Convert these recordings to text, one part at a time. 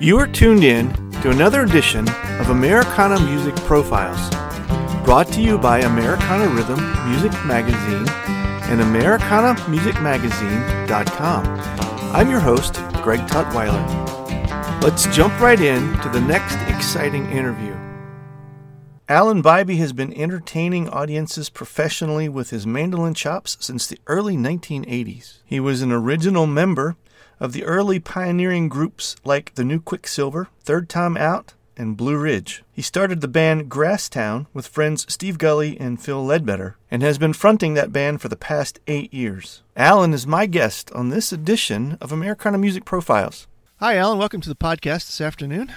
You are tuned in to another edition of Americana Music Profiles, brought to you by Americana Rhythm Music Magazine and AmericanaMusicMagazine.com. I'm your host, Greg Tutwiler. Let's jump right in to the next exciting interview. Alan Bibey has been entertaining audiences professionally with his mandolin chops since the early 1980s. He was an original member of the early pioneering groups like the New Quicksilver, Third Time Out, and Blue Ridge. He started the band Grasstowne with friends Steve Gulley and Phil Ledbetter, and has been fronting that band for the past eight years. Alan is my guest on this edition of Americana Music Profiles. Hi, Alan. Welcome to the podcast this afternoon.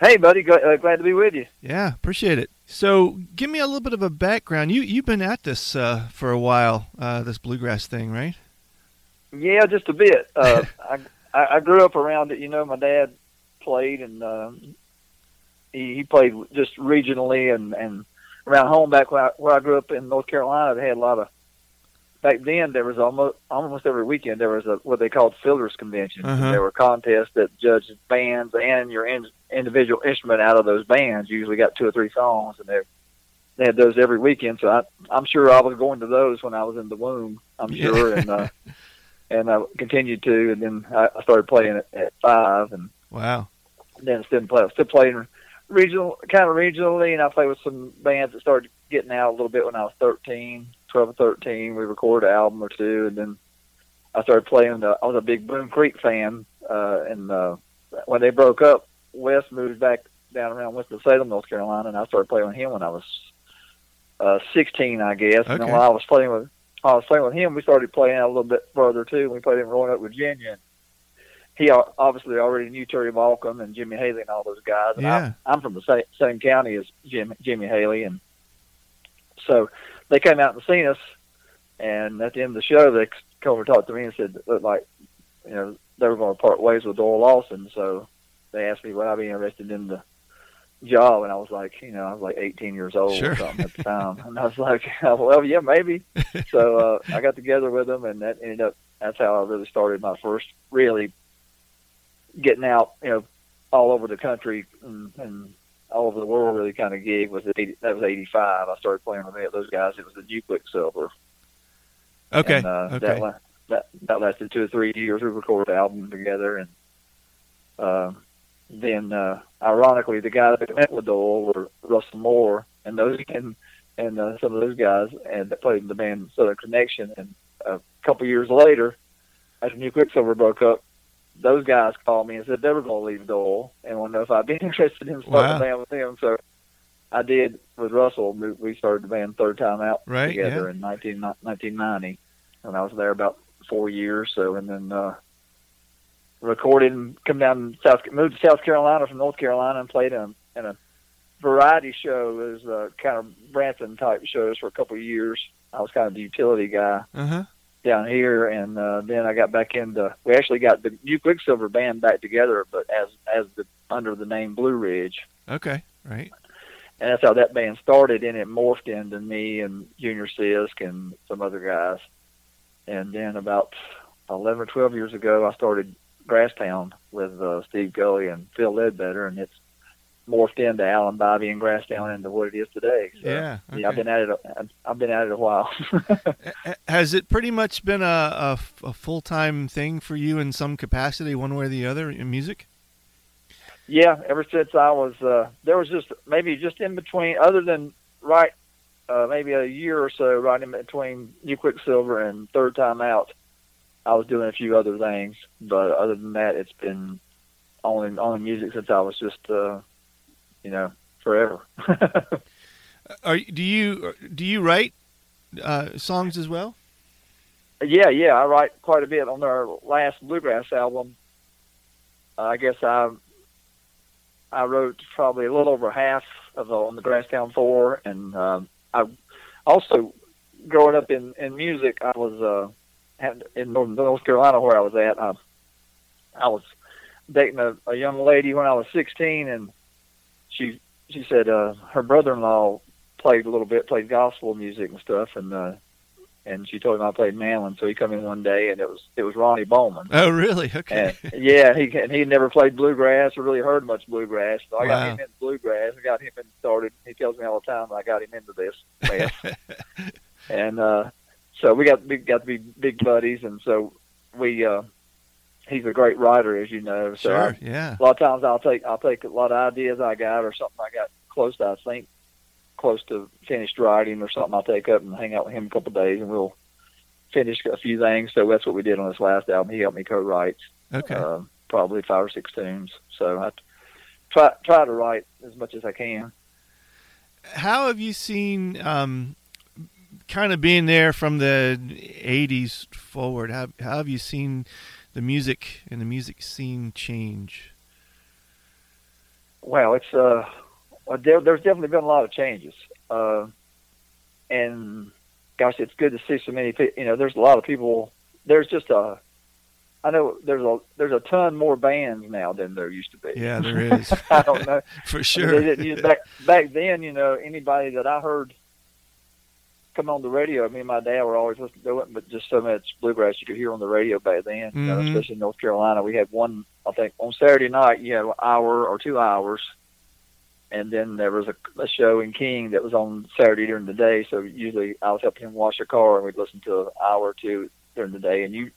Hey, buddy. Glad, uh, glad to be with you. Yeah, appreciate it. So, give me a little bit of a background. You you've been at this uh, for a while, uh, this bluegrass thing, right? Yeah, just a bit. Uh, I I grew up around it. You know, my dad played, and uh, he he played just regionally and and around home back where I, where I grew up in North Carolina. They had a lot of back then. There was almost almost every weekend there was a what they called fiddlers convention. Uh-huh. There were contests that judged bands and your in, individual instrument out of those bands. Usually got two or three songs, and they they had those every weekend. So I I'm sure I was going to those when I was in the womb. I'm sure, and uh, and I continued to, and then I started playing at, at five, and wow, then still play, still playing regional, kind of regionally, and I played with some bands that started getting out a little bit when I was 13, 12 or 13. We recorded an album or two, and then I started playing. The, I was a big Boone Creek fan, uh, and uh, when they broke up, Wes moved back down around Winston Salem, North Carolina, and I started playing with him when I was uh, 16, I guess. Okay. And then while I was playing with Was playing with him, we started playing out a little bit further too. We played in Roanoke, Virginia. And he obviously already knew Terry Baucom and Jimmy Haley and all those guys. And Yeah. I, I'm from the same, same county as Jim, Jimmy Haley, and so they came out and seen us. And at the end of the show, they come over and talked to me and said, "Look like, you know, they were going to part ways with Doyle Lawson." So they asked me would I be interested in the job, and I was like, you know, I was like 18 years old Sure. or something at the time, and I was like, well, yeah, maybe. so uh, I got together with them, and that ended up. That's how I really started my first really getting out, you know, all over the country and, and all over the world. Really kind of gig was 80, that was 85. I started playing with those guys. It was the New Quicksilver. Okay, And, uh, okay, That, that that lasted two or three years. We recorded the album together, and uh, then uh, ironically, the guy that went with Doyle were Russell Moore and those and and uh, some of those guys, and that played in the band Southern Connection. And a couple years later, after New Quicksilver broke up, those guys called me and said they were going to leave Doyle and wanted to know if I'd be interested in starting Wow. a band with them. So I did with Russell. We, we started the band Third Time Out Right, together yeah. in 19, 1990, and I was there about four years. So and then uh, recorded and come down to South moved to South Carolina from North Carolina and played in, in a variety show as a kind of Branson type shows for a couple of years. I was kind of the utility guy uh huh, down here, and uh, then I got back into. We actually got the new Quicksilver band back together, but as as the under the name Blue Ridge, okay, right, and that's how that band started. And it morphed into me and Junior Sisk and some other guys. And then about eleven or twelve years ago, I started Grasstowne with uh, Steve Gulley and Phil Ledbetter, and it's morphed into Alan Bibey and Grasstowne into what it is today. So, yeah, okay. yeah, I've been at it. a- I've been at it a while. Has it pretty much been a a full time thing for you in some capacity, one way or the other, in music? Yeah, ever since I was uh there was just maybe just in between other than right uh maybe a year or so right in between New Quicksilver and Third Time Out, I was doing a few other things. But other than that it's been only only music since I was just uh you know, forever. Are do you do you write uh, songs as well? yeah, yeah, I write quite a bit on our last bluegrass album. Uh, I guess I I wrote probably a little over half of the, on the Grasstowne Four, and um, I also growing up in in music, I was uh, had, in North, North Carolina where I was at. I, I was dating a, a young lady when I was 16, and she she said uh, her brother-in-law played a little bit, played gospel music and stuff, and uh, and she told him I played mandolin. So he come in one day, and it was it was Ronnie Bowman. Oh, really? Okay. And, yeah, he and he never played bluegrass or really heard much bluegrass. So I got him into bluegrass. I got him started. He tells me all the time I got him into this. mess. and uh, so we got we got to be big buddies, and so we. Uh, he's a great writer, as you know. So I, sure. Yeah. a lot of times I'll take I'll take a lot of ideas I got or something I got close to I think close to finished writing or something I'll take up and hang out with him a couple of days and we'll finish a few things. So that's what we did on this last album. He helped me co-write Okay. uh, probably five or six tunes. So I try try to write as much as I can. How have you seen, um, kind of being there from the '80s forward? How, how have you seen the music and the music scene change? Well, it's uh, there, there's definitely been a lot of changes, uh, and gosh, it's good to see so many people. You know, there's a lot of people. There's just a, I know there's a there's a ton more bands now than there used to be. Yeah, there is I don't know. for sure. didn't use- back back then, you know, anybody that I heard come on the radio, me and my dad were always listening to it, but just so much bluegrass you could hear on the radio back then, you know, Mhm. especially in North Carolina. We had one, I think, on Saturday night, you had an hour or two hours, and then there was a, a show in King that was on Saturday during the day. So usually I was helping him wash the car, and we'd listen to an hour or two during the day, and you.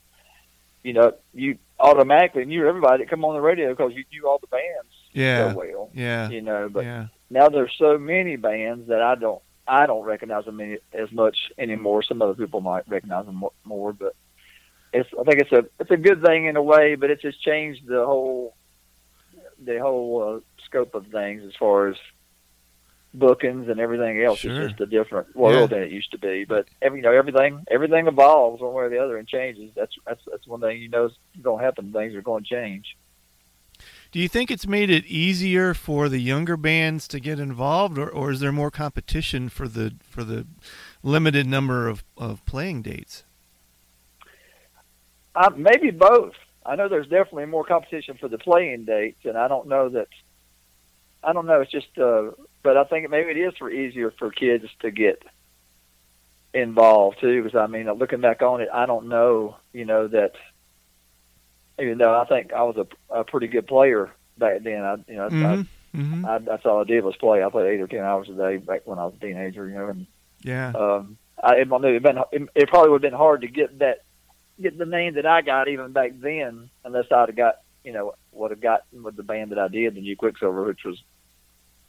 You know, you automatically knew everybody that come on the radio because you knew all the bands Yeah. so well. Yeah. You know, but Yeah. now there's so many bands that I don't I don't recognize them any, as much anymore. Some other people might recognize them mo- more, but it's I think it's a it's a good thing in a way, but it's just changed the whole the whole uh, scope of things as far as bookings and everything else. Sure. It's just a different world Yeah. than it used to be. But every you know everything everything evolves one way or the other and changes. That's that's that's one thing you know is going to happen. Things are going to change. Do you think it's made it easier for the younger bands to get involved, or, or is there more competition for the for the limited number of, of playing dates? Uh, maybe both. I know there's definitely more competition for the playing dates, and I don't know that. I don't know. It's just, uh, but I think maybe it is for easier for kids to get involved too. Because I mean, looking back on it, I don't know. You know that. Even though I think I was a, a pretty good player back then, I you know hmm hmm I, I, that's all I did was play. I played eight or ten hours a day back when I was a teenager. You know, and Yeah. um, I, it, have been, it, it probably would have been hard to get that, get the name that I got even back then, unless I'd have got, you know, would have gotten with the band that I did, the New Quicksilver, which was,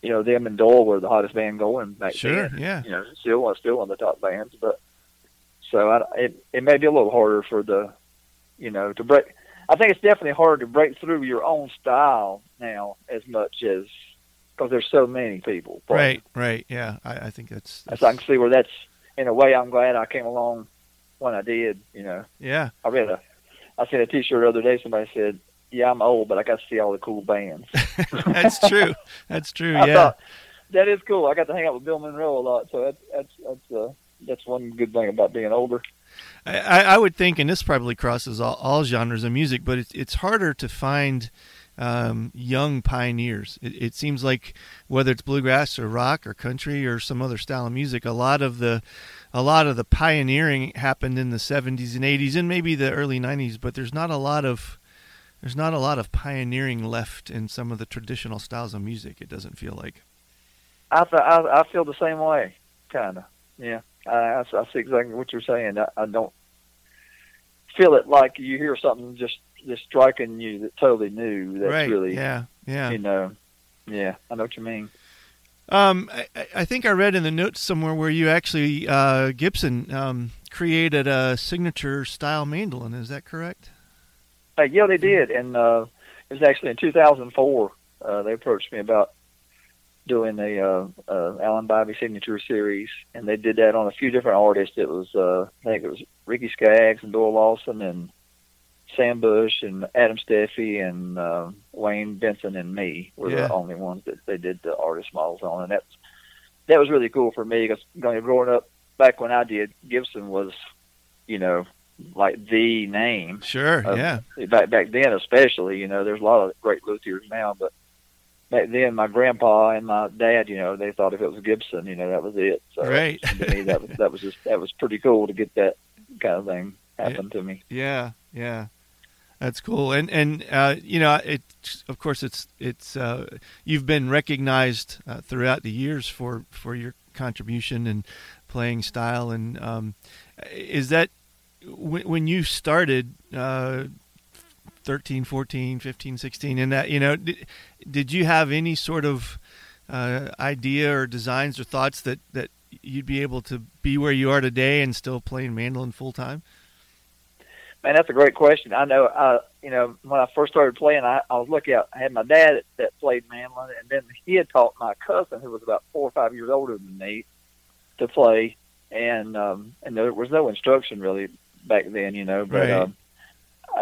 you know, them and Doyle were the hottest band going back Sure. then. Yeah. You know, still still one of the top bands, but so I, it it may be a little harder for the, you know, to break. I think it's definitely hard to break through your own style now as much as because there's so many people. playing. Right. Right. Yeah. I, I think that's, So I can see where that's in a way. I'm glad I came along when I did. You know, yeah. I read a, I seen a T-shirt the other day. Somebody said, "Yeah, I'm old, but I got to see all the cool bands." that's true. That's true. I Yeah. thought that is cool. I got to hang out with Bill Monroe a lot, so that's that's that's uh, that's one good thing about being older. I, I would think, and this probably crosses all, all genres of music, but it's it's harder to find um, young pioneers. It, it seems like whether it's bluegrass or rock or country or some other style of music, a lot of the a lot of the pioneering happened in the 70s and 80s and maybe the early 90s, but there's not a lot of there's not a lot of pioneering left in some of the traditional styles of music. It doesn't feel like. I I, I feel the same way, kind of. Yeah, I, I, see exactly what you're saying. I, I don't feel it like you hear something just just striking you that totally new. That's right. really, yeah. Yeah. you know. Yeah, I know what you mean. Um, I, I think I read in the notes somewhere where you actually uh, Gibson um, created a signature style mandolin. Is that correct? Uh, yeah, they did, and uh, it was actually in 2004. Uh, they approached me about doing the uh, uh, Alan Bibey signature series, and they did that on a few different artists. It was, uh, I think, it was Ricky Skaggs and Doyle Lawson and Sam Bush and Adam Steffey and uh, Wayne Benson and me were Yeah. the only ones that they did the artist models on, and that's that was really cool for me because growing up back when I did, Gibson was, you know, like the name Sure. Um, yeah. back back then especially you know there's a lot of great luthiers now but back then my grandpa and my dad, you know, they thought if it was Gibson, you know, that was it. So right. to me, that was that was just that was pretty cool to get that kind of thing happen yeah. to me. Yeah, yeah. That's cool, and and uh, you know, it of course it's it's uh, you've been recognized uh, throughout the years for for your contribution and playing style, and um, is that when, when you started uh, 13, 14, 15, 16, and that you know, did, did you have any sort of uh, idea or designs or thoughts that that you'd be able to be where you are today and still playing mandolin full time? Man, that's a great question. I know, uh, you know, when I first started playing, I, I was lucky. I had my dad that, that played mandolin, and then he had taught my cousin, who was about four or five years older than me, to play. And um, and there was no instruction really back then, you know. But Right. um,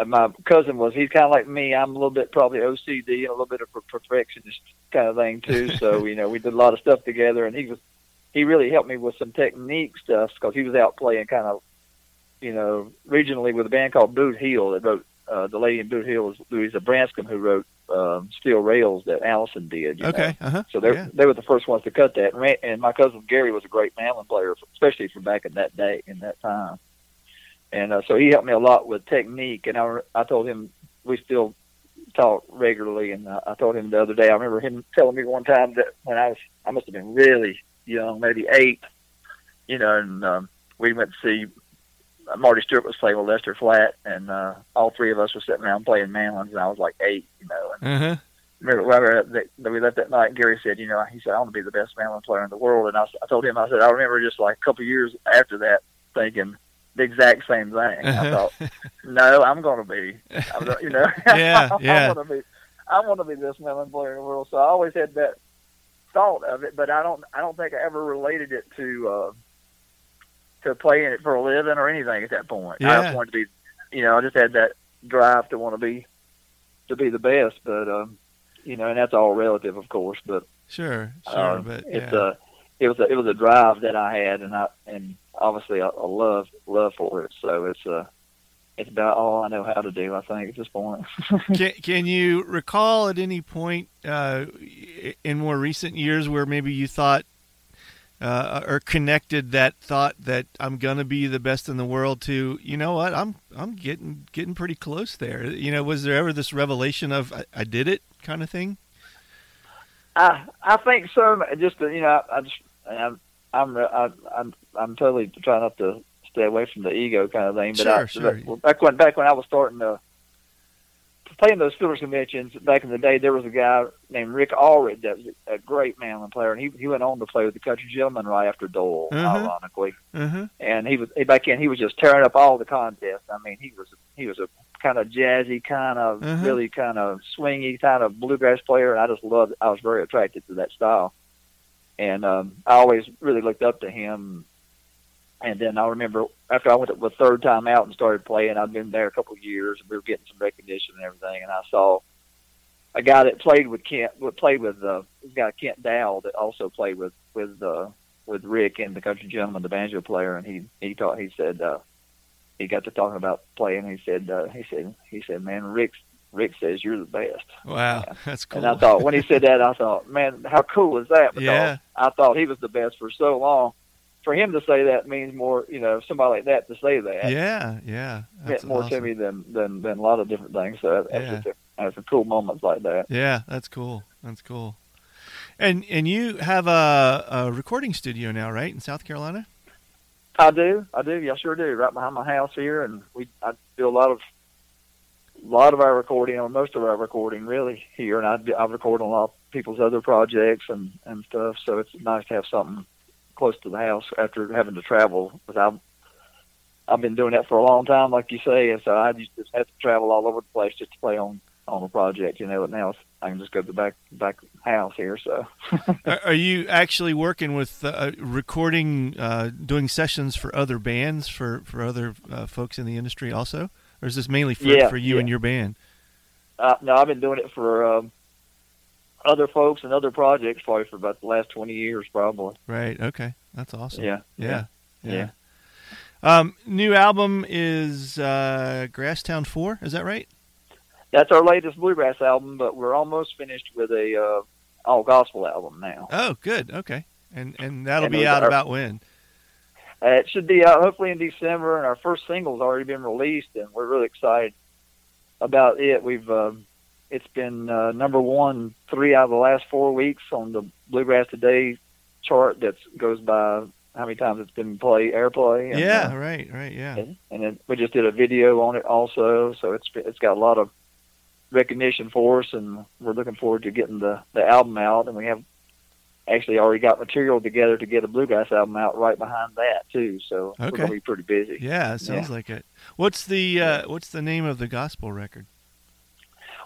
my cousin was he's kind of like me. I'm a little bit probably OCD and a little bit of a perfectionist kind of thing too. so you know, we did a lot of stuff together, and he was he really helped me with some technique stuff because he was out playing kind of you know regionally with a band called Boot Hill that wrote uh, the lady in Boot Hill was Louisa Branscomb who wrote um, Steel Rails that Alison did. You know? Okay, uh huh. So they yeah. they were the first ones to cut that. And my cousin Gary was a great mandolin player, especially from back in that day in that time. And uh, so he helped me a lot with technique. And I I told him we still talk regularly. And uh, I told him the other day. I remember him telling me one time that when I was I must have been really young, maybe eight. You know, and um, we went to see uh, Marty Stuart was playing with Lester Flatt, and uh, all three of us were sitting around playing mandolins. And I was like eight, you know. And Uh huh. remember, remember that, we left that night. Gary said, you know, he said, I want to be the best mandolin player in the world. And I, I told him, I said, I remember just like a couple of years after that thinking the exact same thing. I thought, no, I'm going to be, I'm, gonna- you know, Yeah, yeah. I'm going to be, I want to be this mandolin player in the world. So I always had that thought of it, but I don't, I don't think I ever related it to, uh, to playing it for a living or anything at that point. I Yeah. just wanted to be, you know, I just had that drive to want to be, to be the best, but, um, you know, and that's all relative, of course. But Sure, sure, um, but it's yeah. a, it was a, it was a drive that I had, and I and obviously a, a love love for it. So it's uh it's about all I know how to do. I think at this point. can, can you recall at any point uh, in more recent years where maybe you thought uh, or connected that thought that I'm gonna be the best in the world to you know what I'm I'm getting getting pretty close there. You know, was there ever this revelation of I, I did it kind of thing? I I think so. Just you know, I, I just I'm I'm I, I'm I'm totally trying not to stay away from the ego kind of thing. But Sure, I, sure. back when back when I was starting to playing those Steelers conventions back in the day, there was a guy named Rick Allred that was a great mandolin player, and he he went on to play with the Country Gentlemen right after Doyle, Mhm. ironically. Uh-huh. And he was back then he was just tearing up all the contests. I mean, he was he was a kind of jazzy, kind of Mhm. really kind of swingy, kind of bluegrass player, and I just loved. I was very attracted to that style, and um, I always really looked up to him. And then I remember after I went the third time out and started playing, I'd been there a couple of years, and we were getting some recognition and everything. And I saw a guy that played with Kent, would played with uh, this guy Kent Dow that also played with with uh, with Rick and the country gentleman, the banjo player, and he he taught. He said uh, he got to talking about playing. He said uh, he said he said, man, Rick Rick says you're the best. Wow, that's cool. And I thought when he said that, I thought, man, how cool is that? Because Yeah. I thought he was the best for so long. For him to say that means more, you know, somebody like that to say that yeah, yeah, meant more awesome. to me than, than than a lot of different things. So that's Yeah. just a, that's a cool moments like that. Yeah, that's cool. That's cool. And and you have a, a recording studio now, right, in South Carolina? I do, I do, yeah, I sure do. Right behind my house here, and we I do a lot of a lot of our recording, or most of our recording, really here, and I do- I record on a lot of people's other projects and and stuff. So it's nice to have something close to the house after having to travel. Because I've I've been doing that for a long time, like you say, and so I just have to travel all over the place just to play on on a project, you know. But now I can just go to the back back house here, so. are, are you actually working with uh, recording, uh, doing sessions for other bands, for for other uh, folks in the industry, also, or is this mainly for Yeah, for you yeah. and your band? Uh, no, I've been doing it for um, other folks and other projects probably for about the last twenty years, probably. Right. Okay. That's awesome. Yeah, Yeah. Yeah. Yeah. Um, new album is uh, Grasstowne Four. Is that right? That's our latest bluegrass album, but we're almost finished with a uh, all gospel album now. Oh, good. Okay, and and that'll And be out are- about when? Uh, it should be out hopefully in December, and our first single's already been released, and we're really excited about it. We've um, it's been uh, number one three out of the last four weeks on the Bluegrass Today chart. That goes by how many times it's been play airplay. And, yeah, uh, right, right, yeah. and, and then we just did a video on it also, so it's it's got a lot of recognition for us, and we're looking forward to getting the the album out, and we have actually already got material together to get a bluegrass album out right behind that too. So we're gonna be pretty busy. Yeah, it sounds like it. What's the uh, what's the name of the gospel record?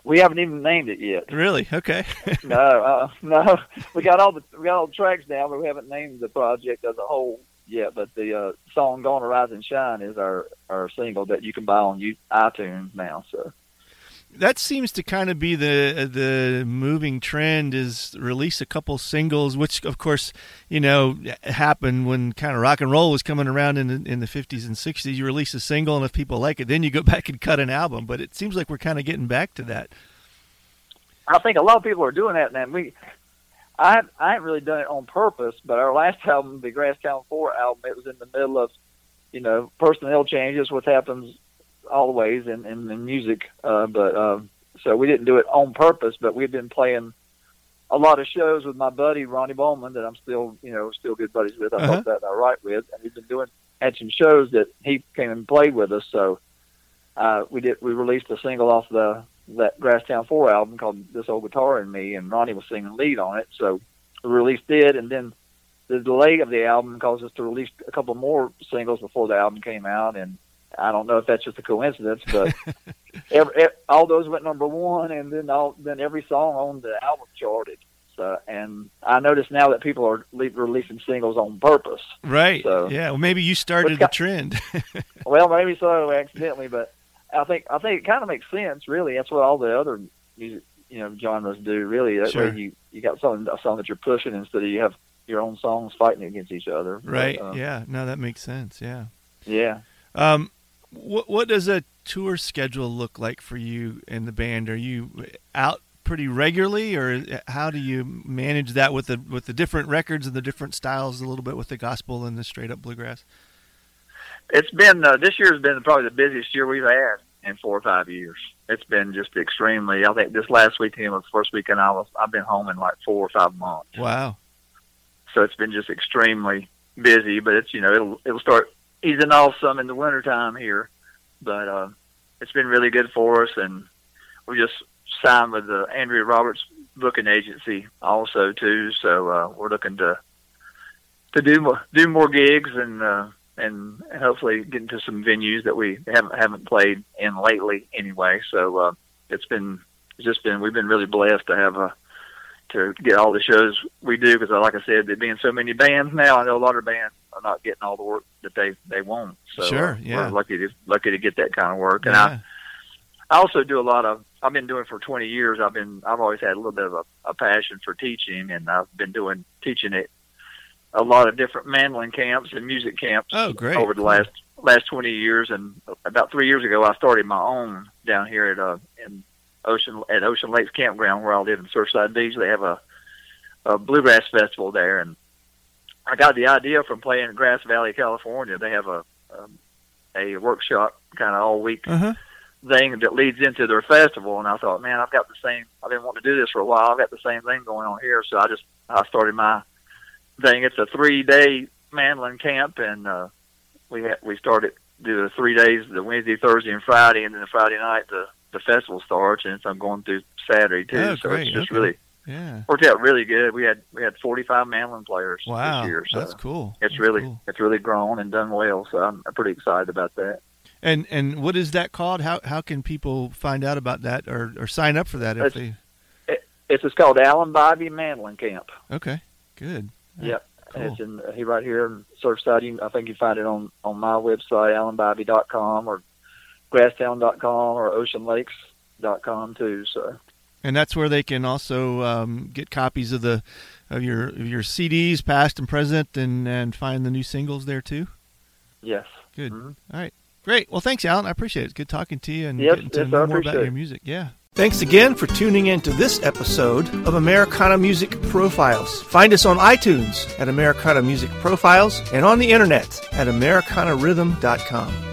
We haven't even named it yet. Really? Okay. no, uh, no, we got all the we got all the tracks down, but we haven't named the project as a whole yet. But the uh, song "Gonna Rise and Shine" is our our single that you can buy on iTunes now. So that seems to kind of be the the moving trend is release a couple singles which of course you know happened when kind of rock and roll was coming around in the, in the 50s and 60s you release a single and if people like it then you go back and cut an album but it seems like we're kind of getting back to that I think a lot of people are doing that now. We, I, I ain't really done it on purpose, but our last album, the Grasstowne Four album, it was in the middle of, you know, personnel changes, what happens always in in, in music. Uh, but um, so we didn't do it on purpose, but we've been playing a lot of shows with my buddy Ronnie Bowman that I'm still, you know, still good buddies with. I Uh-huh. hope that I write with, and we've been doing had some shows that he came and played with us. So uh, we did we released a single off the that Grasstowne Four album called This Old Guitar and Me, and Ronnie was singing lead on it. So we released it, and then the delay of the album caused us to release a couple more singles before the album came out. And I don't know if that's just a coincidence, but every, ev all those went number one, and then all then every song on the album charted. So, and I notice now that people are le- releasing singles on purpose. right So- yeah well maybe you started the trend Well, maybe so accidentally, but I think I think it kind of makes sense. Really, that's what all the other music, you know, genres do. Really, that Sure. way you you got something a song that you're pushing instead of you have your own songs fighting against each other. But, right uh, yeah no that makes sense yeah yeah. Um, what what does a tour schedule look like for you and the band? Are you out pretty regularly, or how do you manage that with the with the different records and the different styles? A little bit with the gospel and the straight up bluegrass. It's been uh, this year's been probably the busiest year we've had in four or five years. It's been just extremely. I think this last weekend was the first weekend I was. I've been home in like four or five months. Wow. so it's been just extremely busy. But it's you know it'll it'll start easing off some in the wintertime here, but uh, it's been really good for us, and we just signed with the Andrea Roberts booking agency also too. So uh, we're looking to to do more do more gigs and uh, and hopefully get into some venues that we haven't haven't played in lately anyway. So uh, it's been it's just been we've been really blessed to have a to get all the shows we do because, like I said, there being so many bands now, I know a lot of bands are not getting all the work that they they want. So Sure, yeah. we're lucky to lucky to get that kind of work. And I Yeah. I also do a lot of. I've been doing for 20 years. I've been. I've always had a little bit of a, a passion for teaching, and I've been doing teaching at a lot of different mandolin camps and music camps Oh, great. over the Cool. last last 20 years. And about three years ago, I started my own down here at uh in Ocean at Ocean Lakes Campground where I live in Surfside Beach. They have a a bluegrass festival there, and I got the idea from playing in Grass Valley, California. They have a um, a workshop kind of all week Uh huh. thing that leads into their festival. And I thought, man, I've got the same. I've been wanting to do this for a while. I've got the same thing going on here. So I just I started my thing. It's a three day mandolin camp, and uh, we ha- we started do the three days, the Wednesday, Thursday, and Friday, and then the Friday night the the festival starts, and so I'm going through Saturday too. Oh, so great. it's just Okay. really Yeah. worked out really good. We had we had 45 mandolin players Wow. this year. So That's cool. it's That's really cool. it's really grown and done well. So I'm, I'm pretty excited about that. And and what is that called? How how can people find out about that or, or sign up for that if It's- they? It's just called Alan Bibey Mandolin Camp. Okay. Good. Yep. Cool. It's in he right here in Surfside. You, I think you find it on on my website, alanbibey.com or grasstowne.com or oceanlakes.com too. So And that's where they can also um, get copies of the of your of your CDs, past and present, and and find the new singles there too. yes. Good. Mhm. All right. Great. Well, thanks, Alan. I appreciate it. It's good talking to you and Yes, getting to yes, know more about your music. Yeah. Thanks again for tuning in to this episode of Americana Music Profiles. Find us on iTunes at Americana Music Profiles and on the internet at AmericanaRhythm.com.